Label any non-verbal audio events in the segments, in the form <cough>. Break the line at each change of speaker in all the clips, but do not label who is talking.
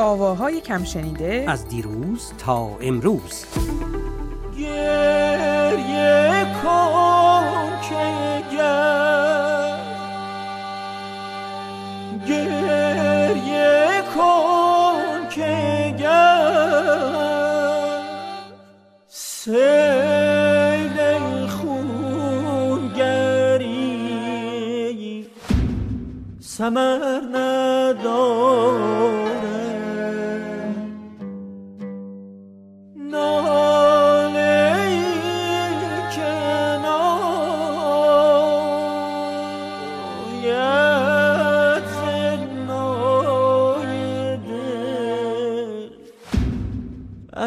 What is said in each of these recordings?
آواهای کم شنیده
از دیروز تا امروز.
گریه کن که گر گریه کن که گر سیل خونگری سمر نداره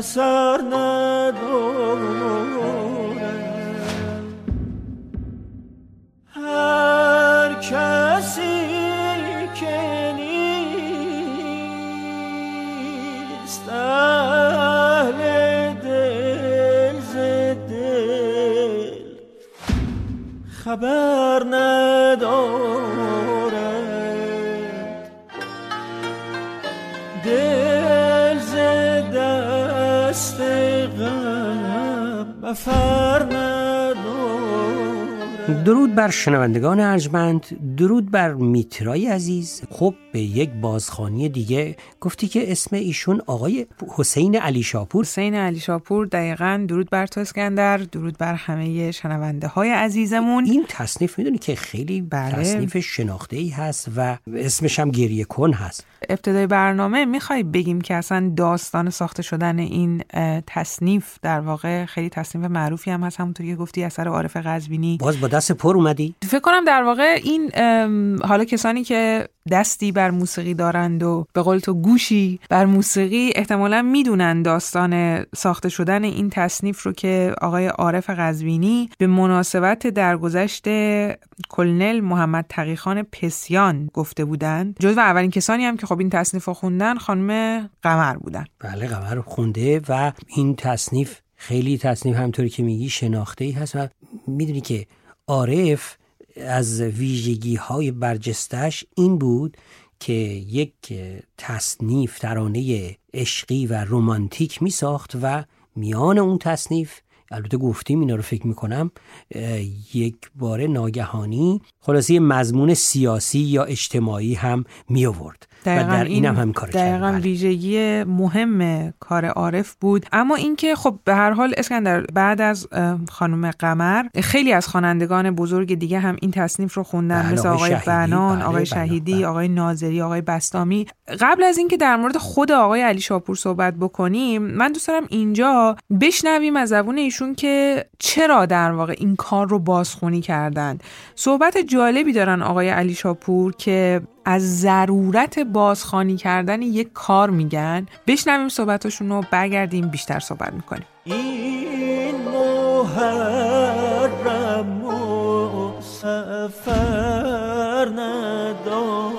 اثر نداره. هر کسی که نیست اهل دل خبر ندارد
درود بر شنوندگان ارجمند درود بر میترای عزیز. خب به یک بازخانی دیگه. گفتی که اسم ایشون آقای حسین علی شاپور.
حسین علی شاپور دقیقا درود بر تو اسکندر درود بر همه شنونده های عزیزمون.
این تصنیف می‌دونی که خیلی
بله.
تصنیف شناخته ای هست و اسمش هم گریه کن هست.
ابتدای برنامه می‌خوای بگیم که اصلا داستان ساخته شدن این تصنیف در واقع خیلی تصنیف معروفی هم هست همونطوری که گفتی اثر عارف قزوینی
باز با دست پر اومدی؟
فکر کنم در واقع این حالا کسانی که دستی بر موسیقی دارند و به قول تو گوشی بر موسیقی احتمالا می‌دونن داستان ساخته شدن این تصنیف رو که آقای عارف قزوینی به مناسبت درگذشت کلنل محمد تقیخان پسیان گفته بودند. جزو اولین کسانی هم که خب این تصنیف رو خوندن خانم قمر بودن.
بله قمر خونده و این تصنیف خیلی تصنیف همطوری که میگی شناخته ای هست و می‌دونی که عارف از ویژگی های برجستش این بود که یک تصنیف ترانه عشقی و رومانتیک می ساخت و میان اون تصنیف البته گفتیم اینا رو فکر می‌کنم یک بار ناگهانی خلاصه یه مضمون سیاسی یا اجتماعی هم می آورد و در این هم هم کار
دقیقا
بله.
ویژگی مهم کار عارف بود اما اینکه خب به هر حال اسکندر بعد از خانم قمر خیلی از خوانندگان بزرگ دیگه هم این تصنیف رو خوندن
بله،
مثل
آقای
بنان آقای شهیدی
بله.
آقای ناظری آقای بستامی قبل از اینکه در مورد خود آقای علی شاپور صحبت بکنیم من دوست دارم اینجا بشنویم از زبون ایشون که چرا در واقع این کار رو بازخونی کردن صحبت جالبی دارن آقای علی شاپور که از ضرورت بازخوانی کردن یک کار میگن. بشنویم صحبتاشون رو برگردیم بیشتر صحبت می‌کنیم.
این محرم و سفر ندارد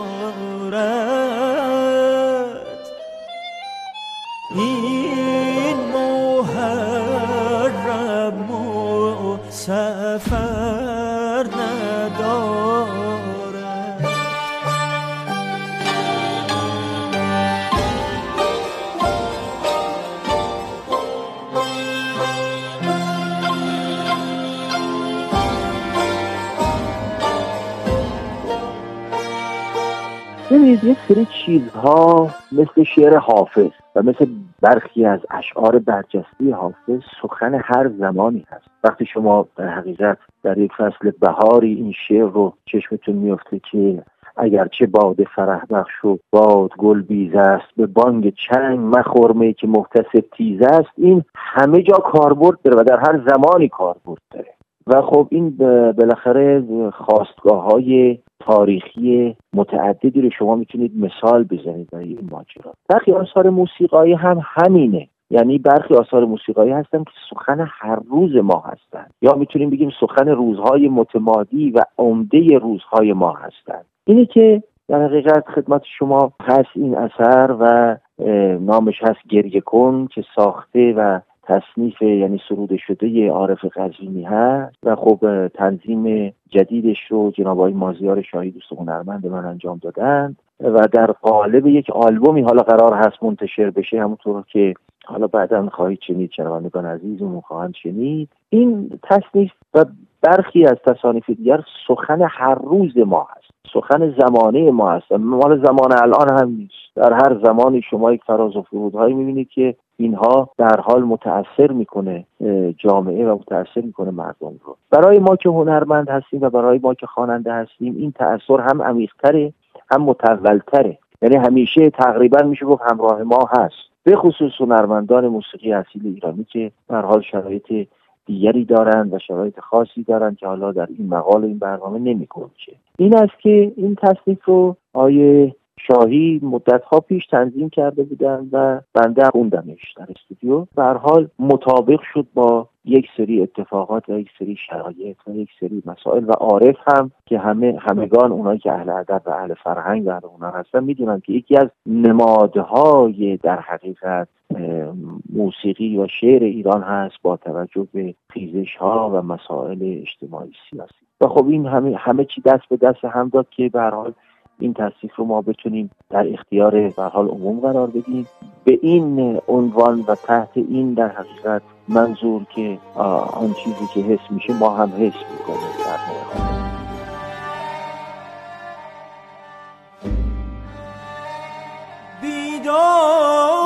یک سری چیزها مثل شعر حافظ و مثل برخی از اشعار برجسته حافظ سخن هر زمانی هست. وقتی شما در حقیقت در یک فصل بهاری این شعر رو چشمتون میفته که اگرچه باد فرح بخش و باد گل بیز است به بانگ چنگ مخورمه که محتسب تیز است این همه جا کاربرد داره و در هر زمانی کاربرد داره. و خب این بالاخره خواستگاه های تاریخی متعددی رو شما می‌تونید مثال بزنید برای این ماجرا. برخی آثار موسیقایی هم همینه. یعنی برخی آثار موسیقایی هستن که سخن هر روز ما هستند یا می‌تونیم بگیم سخن روزهای متمادی و عمده روزهای ما هستند اینه که در حقیقت خدمت شما هست این اثر و نامش هست گریه کن که ساخته و تصنیف یعنی سروده شده عارف قزوینی هست و خب تنظیم جدیدش رو جناب آقای مازیار شاهی دوست هنرمند من انجام دادند و در قالب یک آلبومی حالا قرار هست منتشر بشه همونطور که حالا بعدا خواهید شنید شنوندگان عزیزمون خواهند شنید. این تصنیف و برخی از تصانیف دیگر سخن هر روز ما هست سخن زمانه ما هست. مال زمان الان هم نیست. در هر زمانی شما یک فراز و فرودهایی می‌بینید که اینها در حال متاثر می‌کنه جامعه و متاثر می‌کنه مردم رو. برای ما که هنرمند هستیم و برای ما که خواننده هستیم این تاثیر هم عمیقتره هم متولتره یعنی همیشه تقریبا میشه گفت همراه ما هست. به خصوص هنرمندان موسیقی اصیل ایرانی که در حال شرایط دیگری دارند و شرایط خاصی دارند که حالا در این مقال این برنامه نمی این است که این تصنیف رو آیه شاهی مدت ها پیش تنظیم کرده بودن و بنده خوندمش در استودیو. به حال مطابق شد با یک سری اتفاقات و یک سری شرایط و یک سری مسائل و عارف هم که همه همگان اونایی که اهل ادب و اهل فرهنگ و اهل هنر هستن می‌دونن که یکی از نمادهای در حقیقت موسیقی و شعر ایران هست با توجه به خیزش ها و مسائل اجتماعی سیاسی. و خب این همه همه چی دست به دست هم داد که به حال این تصنیف رو ما بتونیم در اختیار به حال عموم قرار بدیم. به این عنوان و تحت این در حقیقت منظور که آن چیزی که حس میشه ما هم حس می‌کنیم. در
بیداد رفت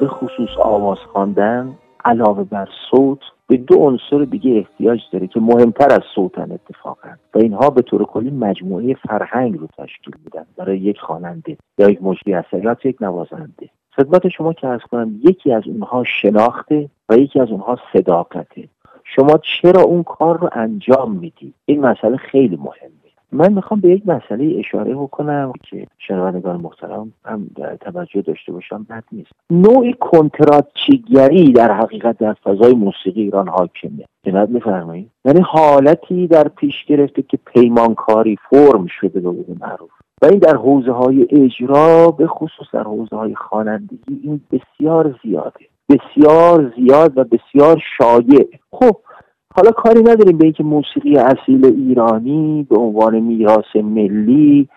به خصوص آواز خواندن علاوه بر صوت به دو عنصر دیگه احتیاج داره که مهمتر از صوتن اتفاقا. و اینها به طور کلی مجموعه فرهنگ رو تشکیل میدن. برای یک خواننده یا یک مجری اثر یک نوازنده. خدمت شما که از کنم یکی از اونها شناخته و یکی از اونها صداقته. شما چرا اون کار رو انجام میدی این مسئله خیلی مهمه. من می‌خوام به یک مسئله اشاره بکنم که شنوندگان محترم هم توجه داشته باشم بد نیست. نوعی کنتراتچیگری در حقیقت در فضای موسیقی ایران حاکمه. جناب میفرمایید؟ یعنی حالتی در پیش گرفته که پیمانکاری فرم شده به قول معروف. و این در حوزه های اجرا به خصوص در حوزه های خوانندگی این بسیار زیاده. بسیار زیاد و بسیار شایع. خب حالا کاری نداریم به اینکه موسیقی اصیل ایرانی به عنوان میراث ملی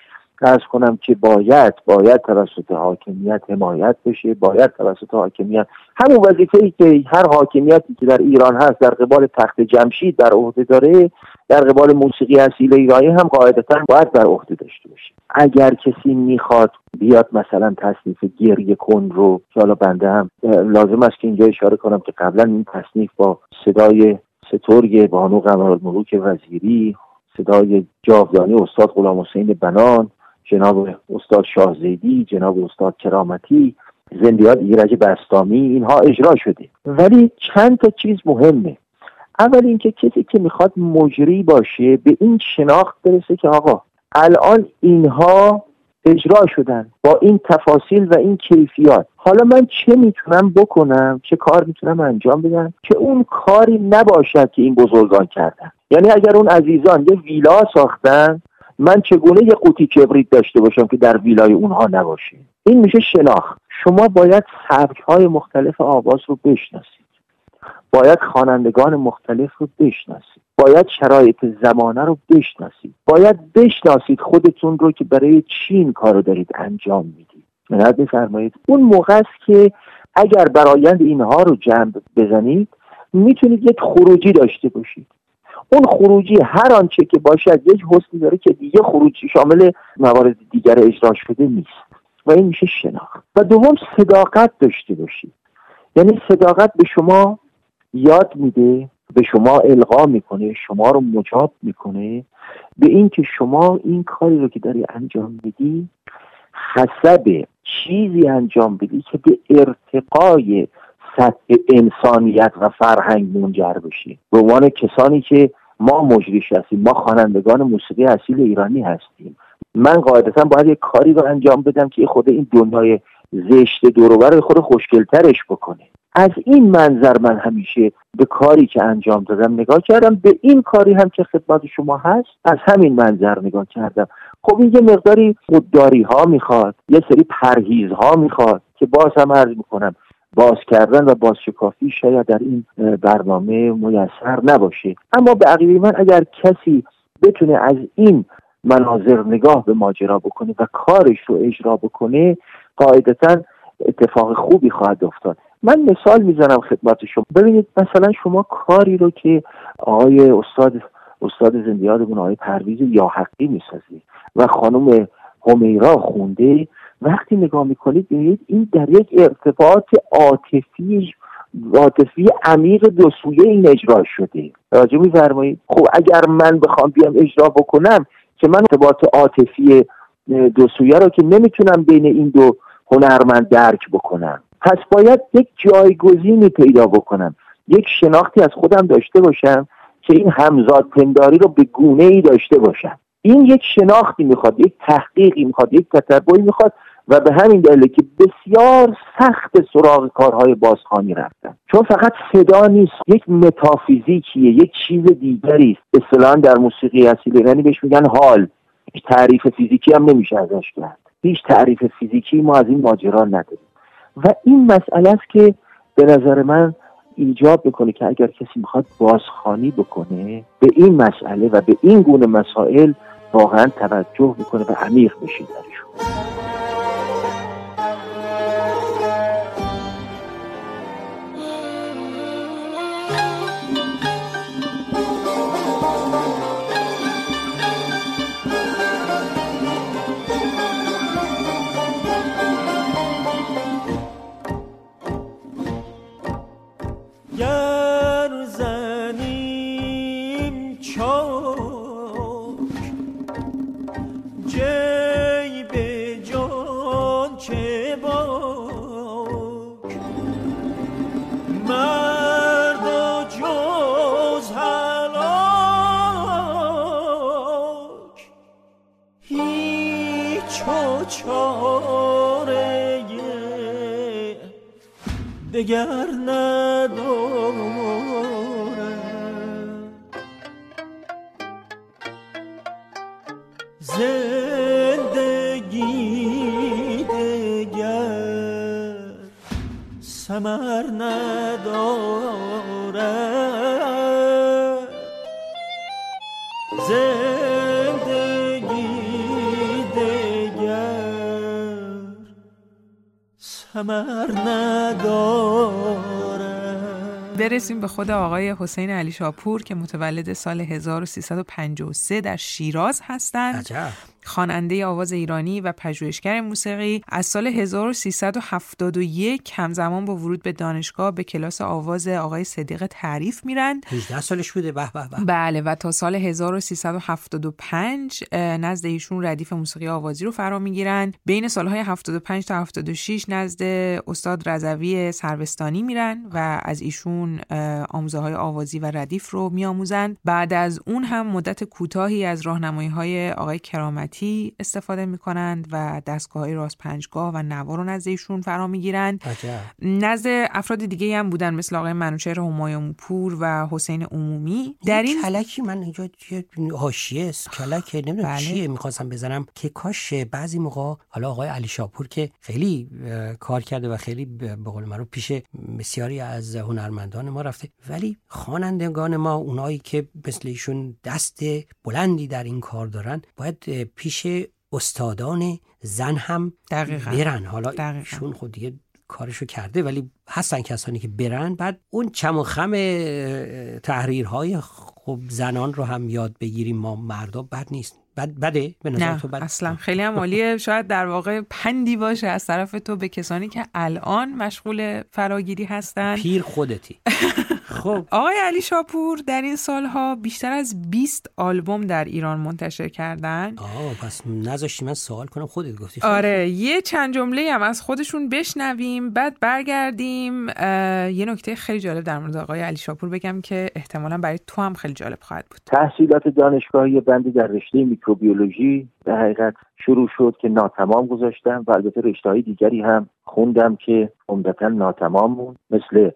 ارز کنم که باید باید توسط حاکمیت حمایت بشه باید توسط حاکمیت. همون وظیفه ای که هر حاکمیتی که در ایران هست در قبال تخت جمشید در عهده داره در قبال موسیقی اصیل ایرانی هم قاعدتا باید در عهده داشته باشه. اگر کسی می‌خواد بیاد مثلا تصنیف گریه کن رو که حالا بنده هم لازم است که اینجا اشاره کنم که قبلا این تصنیف با صدای سترگ بانو قمرالملوک وزیری صدای جاودانی استاد غلام حسین بنان جناب استاد شاهزیدی جناب استاد کرامتی زندیات ایرج بستامی اینها اجرا شده. ولی چند تا چیز مهمه. اول اینکه کسی که می‌خواد مجری باشه به این شناخت برسه که آقا الان اینها اجرا شدن با این تفاصیل و این کیفیات. حالا من چه می‌تونم بکنم؟ چه کار می‌تونم انجام بدم؟ که اون کاری نباشد که این بزرگان کردن. یعنی اگر اون عزیزان یه ویلا ساختن من چگونه یه قوطی کبریت داشته باشم که در ویلای اونها نباشه؟ این میشه شناخت. شما باید سبک های مختلف آواز رو بشناسید. باید خوانندگان مختلف رو بشناسید. باید شرایط زمانه رو بشناسید. باید بشناسید خودتون رو که برای چی این کار رو دارید انجام می‌دید. منت میفرمایید اون موقع است که اگر برایند اینها رو جمع بزنید می‌تونید یک خروجی داشته باشید. اون خروجی هر آنچه که باشد یک حسنی داره که دیگه خروجی شامل موارد دیگر اجرا شده نیست. و این میشه شناخت. و دوم صداقت داشته باشید. یعنی صداقت به شما یاد میده به شما القا می‌کنه شما رو مجاب می‌کنه. به اینکه شما این کاری رو که داری انجام میدی حسب چیزی انجام بدی که به ارتقای سطح انسانیت و فرهنگ منجر بشه به عنوان کسانی که ما مجریش هستیم ما خوانندگان موسیقی اصیل ایرانی هستیم. من قاعدتا باید یک کاری رو انجام بدم که خود این دنیای زشت دوروبر خود خوشگلترش بکنه. از این منظر من همیشه به کاری که انجام دادم نگاه کردم. به این کاری هم که خدمت شما هست از همین منظر نگاه کردم. خب این یه مقداری خودداری ها می‌خواد یه سری پرهیز ها می‌خواد که باز هم عرض می‌کنم باز کردن و بازشکافی شاید در این برنامه میسر نباشه. اما به عقیده من اگر کسی بتونه از این مناظر نگاه به ماجرا بکنه و کارش رو اجرا بکنه قاعدتا اتفاق خوبی خواهد افتاد. من مثال می‌زنم خدمت شما. ببینید مثلا شما کاری رو که آقای استاد استاد زندیادمون آقای پرویز یا حقی می‌سازی و خانم همیرا خونده وقتی نگاه می‌کنید ببینید این در یک ارتباط عاطفی عاطفی عمیق دو سویه این اجرا شده. راجع میفرمایید خب اگر من بخوام بیام اجرا بکنم که من ارتباط عاطفی دو سویه رو که نمی‌تونم بین این دو هنرمند درک بکنم. پس باید یک جایگزینی پیدا بکنم. یک شناختی از خودم داشته باشم که این همزاد پنداری رو به گونه ای داشته باشم. این یک شناختی می‌خواد یک تحقیقی می‌خواد یک تتبعی می‌خواد و به همین دلیل که بسیار سخت سراغ کارهای بازخانی رفتن چون فقط صدا نیست یک متافیزیکیه یک چیز دیگری است. اصطلاحا در موسیقی اصیل ایرانی بهش میگن حال. هیچ تعریف فیزیکی هم نمیشه ازش کرد. هیچ تعریف فیزیکی ما از این ماجرا نداریم. و این مسئله است که به نظر من ایجاب می‌کنه که اگر کسی می‌خواد بازخانی بکنه به این مسئله و به این گونه مسائل واقعا توجه می‌کنه و عمیق بشه درشون
دگر نداره زندگی دگر سمر نداره زندگی دگر سمر
برسیم به خود آقای حسین علی شاپور که متولد سال 1353 در شیراز هستند. خواننده آواز ایرانی و پژوهشگر موسیقی از سال 1371 همزمان با ورود به دانشگاه به کلاس آواز آقای صدیق تعریف میرند.
18 سالش بوده. به به
بله و تا سال 1375 نزد ایشون ردیف موسیقی آوازی رو فرا می‌گیرند. بین سالهای 75 تا 76 نزد استاد رضوی سروستانی میرن و از ایشون آموزه های آوازی و ردیف رو میآموزند. بعد از اون هم مدت کوتاهی از راهنمایی های آقای کرامتی سنتی استفاده می‌کنند و دستگاه های راست پنجگاه و نوار رو نزد ایشون فرا می‌گیرند. نزد افراد دیگه هم بودن مثل آقای منوچهر همایون پور و حسین عمومی.
در این کلکی من اینجا حاشیه است. کلک نمی‌دونم بله. چیه می‌خواستم بزنم. که کاش بعضی موقع حالا آقای علی شاپور که خیلی کار کرده و خیلی به قول معروف پیش بسیاری از هنرمندان ما رفته. ولی خوانندگان ما اونایی که مثل ایشون دست بلندی در این کار دارن باید پیش استادان زن هم
دقیقا.
برن. حالا ایشون خود دیگه کارشو کرده ولی هستن کسانی که برن. بعد اون چم و خم تحریرهای خب زنان رو هم یاد بگیریم. ما مردا بد نیست. بد بده؟ به نظر تو بد؟
اصلا. خیلی هم عالیه. <laughs> شاید در واقع پندی باشه از طرف تو به کسانی که الان مشغول فراگیری هستن.
پیر خودتی. <laughs>
خب. آقای علی شاپور در این سالها بیشتر از 20 آلبوم در ایران منتشر کردن.
آه پس نذاشتی من سوال کنم خودت گفتی.
آره یه چند جمله هم از خودشون بشنویم بعد برگردیم. یه نکته خیلی جالب در مورد آقای علی شاپور بگم که احتمالا برای تو هم خیلی جالب خواهد بود.
تحصیلات دانشگاهی بندی در رشته میکروبیولوژی در حقیقت شروع شد که ناتمام گذاشتم و البته رشته دیگری هم خوندم که عمدتا ناتمام بود مثل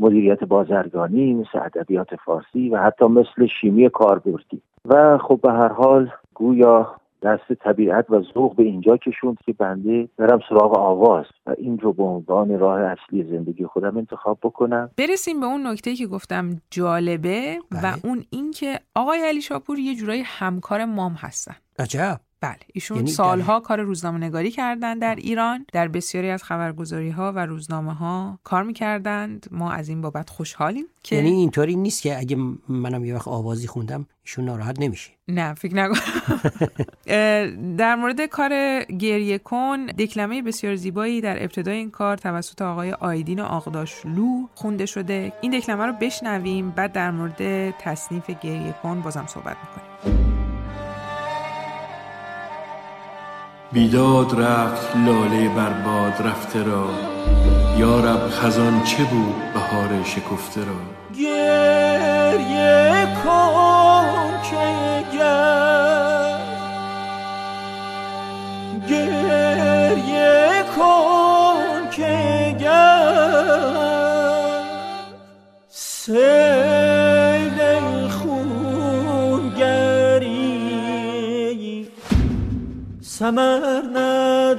مدیریت بازرگانی مثل ادبیات فارسی و حتی مثل شیمی کاربردی. و خب به هر حال گویا دست طبیعت و ذوق به اینجا کشوند که بنده برم سراغ آواز و این رو به عنوان راه اصلی زندگی خودم انتخاب بکنم.
برسیم به اون نکته که گفتم جالبه و بله. اون اینکه آقای علی شاپور یه جورایی همکار مام هستن.
عجب.
بله ایشون یعنی سالها کار روزنامه نگاری کردن در ایران. در بسیاری از خبرگزاری ها و روزنامه ها کار می‌کردند. ما از این بابت خوشحالیم
که یعنی اینطوری نیست که اگه منم یه وقت آوازی خوندم ایشون ناراحت نمیشه.
نه فکر نکن. <laughs> در مورد کار گریه کن دکلمه بسیار زیبایی در ابتدای این کار توسط آقای آیدین آقداشلو خونده شده. این دکلمه رو بشنویم بعد در مورد تصنیف گریه کن بازم صحبت می‌کنیم.
بیداد رفت لاله بر باد رفته را. یارب خزان چه بود بهار شکفته را؟
گریه کن که گر. گریه کن که گر. سمر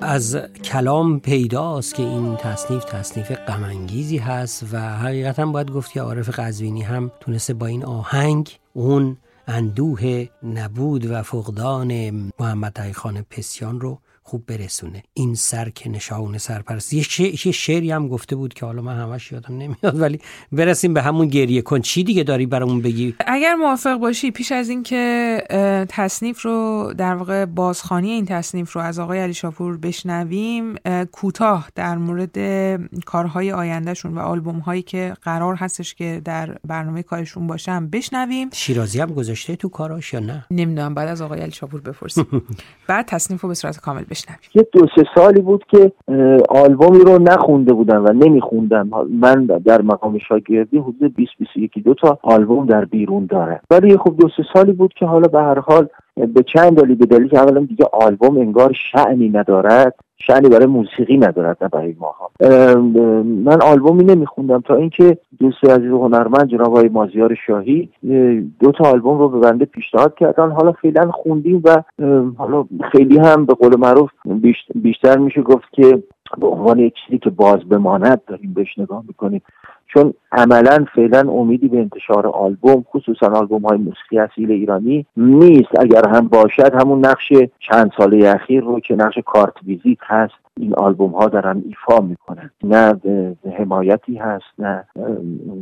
از کلام پیداست که این تصنیف تصنیف غمانگیزی هست و حقیقتا باید گفت که عارف قزوینی هم تونسته با این آهنگ اون اندوه نبود و فقدان محمد خان پسیان رو خوب برسونه. این سر که نشان سرپرست. یه, یه شعری هم گفته بود که حالا من همش یادم نمیاد ولی برسیم به همون گریه کن. چی دیگه داری برامون بگی؟
اگر موافق باشی پیش از اینکه تصنیف رو در واقع بازخانی این تصنیف رو از آقای علی شاپور بشنویم کوتاه در مورد کارهای آیندهشون و آلبوم هایی که قرار هستش که در برنامه کارشون باشم بشنویم.
شیرازی هم گذاشته تو کاراش یا نه؟
نمی‌دونم بعد از آقای علی شاپور بپرسیم <laughs> بعد تصنیف رو به صورت کامل
یه دو سه سالی بود که آلبومی رو نخونده بودم و نمیخوندم. من در مقام شاگردی حدود 20 21 دو تا آلبوم در بیرون داره. ولی خب دو سه سالی بود که حالا به هر حال به چند دلیل به دلیل که اولا دیگه آلبوم انگار شعنی ندارد. شعنی برای موسیقی ندارد نه برای ماها. من آلبومی نمیخوندم تا اینکه دوست عزیز هنرمند جناب آقای مازیار شاهی دو تا آلبوم رو به بنده پیشنهاد کردن. حالا فعلا خوندیم و حالا خیلی هم به قول معروف بیشتر میشه گفت که به عنوان یک چیزی که باز بماند داریم بهش نگاه می‌کنیم. چون عملا فعلا امیدی به انتشار آلبوم خصوصا آلبوم های موسیقی اصیل ایرانی نیست. اگر هم باشد همون نقش چند ساله اخیر رو که نقش کارت ویزیت هست این آلبوم ها دارن ایفا می‌کنن. نه حمایتی هست نه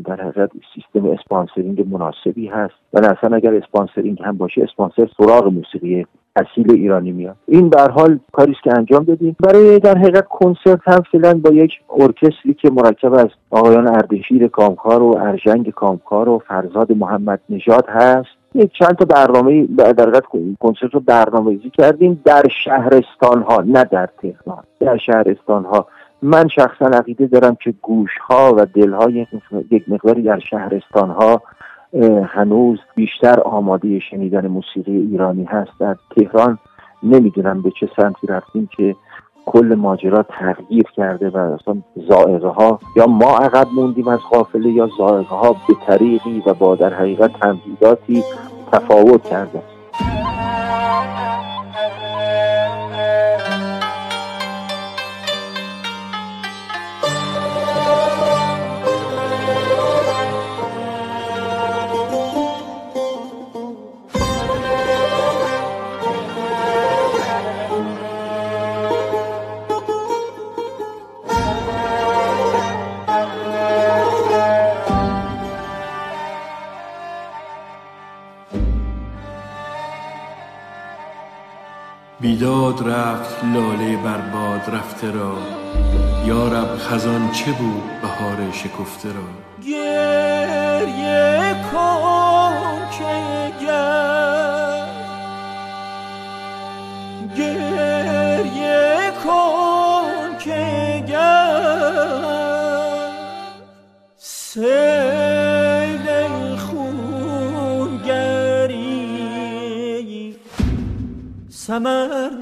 در حقیقت سیستم اسپانسرینگ مناسبی هست. و اصلا اگر اسپانسرینگ هم باشه اسپانسر سراغ موسیقی اصیل ایرانی میاد. این به حال کاری که انجام دادیم. برای در حقیقت کنسرت هم فعلا با یک ارکستری که مرکب از آقایان اردشیر کامکار و ارژنگ کامکار و فرزاد محمد نژاد هست. یک چند تا برنامه در حقیقت کنسرت رو برنامه‌ریزی کردیم در شهرستان ها نه در تهران. در شهرستان ها من شخصا عقیده دارم که گوش ها و دل ها یک مقداری در شهرستان ها هنوز بیشتر آماده شنیدن موسیقی ایرانی هست. در تهران نمی‌دونم به چه سمتی رفتیم که کل ماجرا تغییر کرده و اصلا زائقه ها یا ما عقب موندیم از قافله یا زائقه ها به طریقی و با در حقیقت تمهیداتی تفاوت کرده.
رفت لاله بر باد رفته را. یارب خزان چه بود بهار شکفته را؟
گریه کن که گر. گریه کن که گر. خونگری. سمر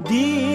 D.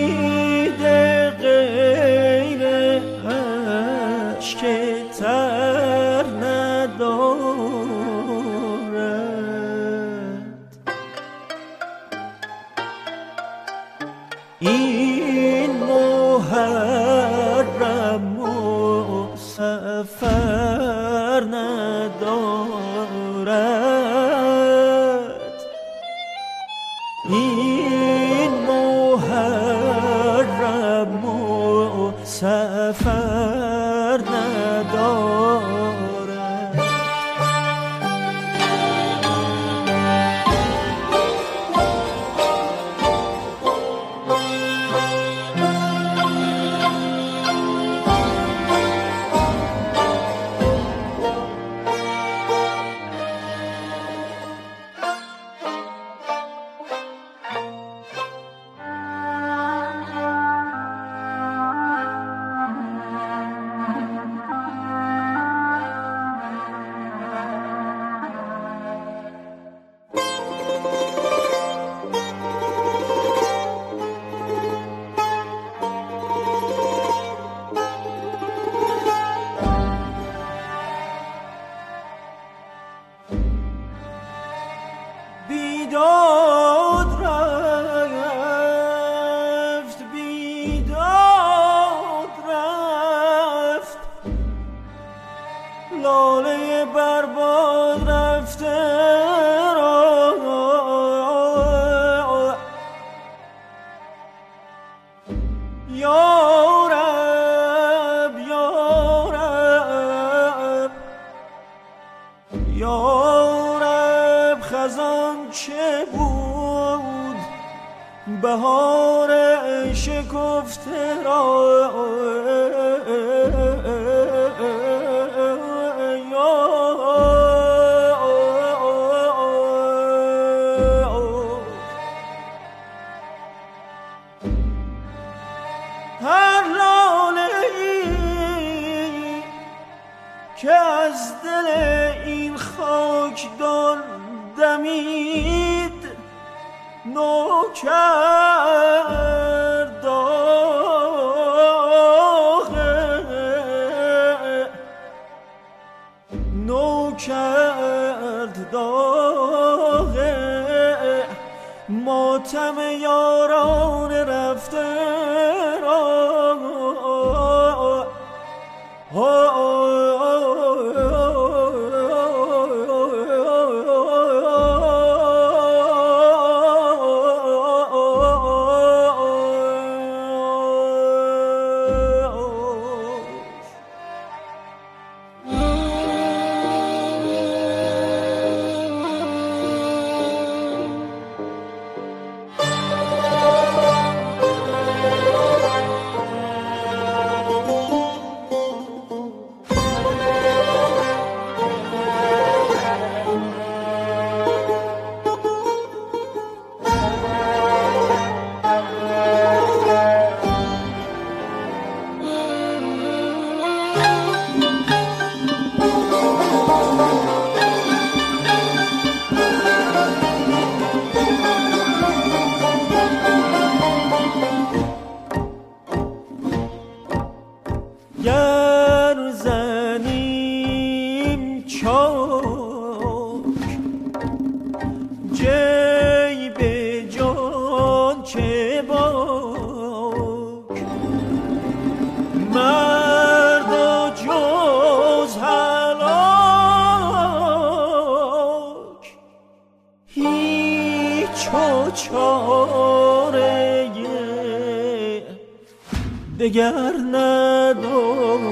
دگر ندارم.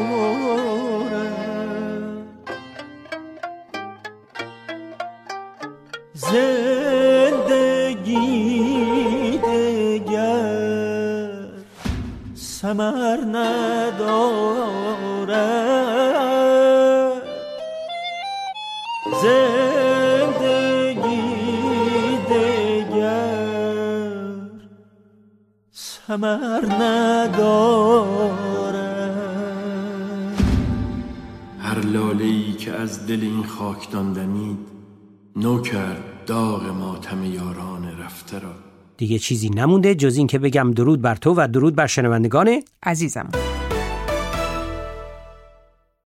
زندگی دگر سمر ندارم. سمر
هر لاله که از دل این خاکدان دمید نو کرد داغ ماتم یاران رفته را.
دیگه چیزی نمونده جز این که بگم درود بر تو و درود بر شنوندگان
عزیزم.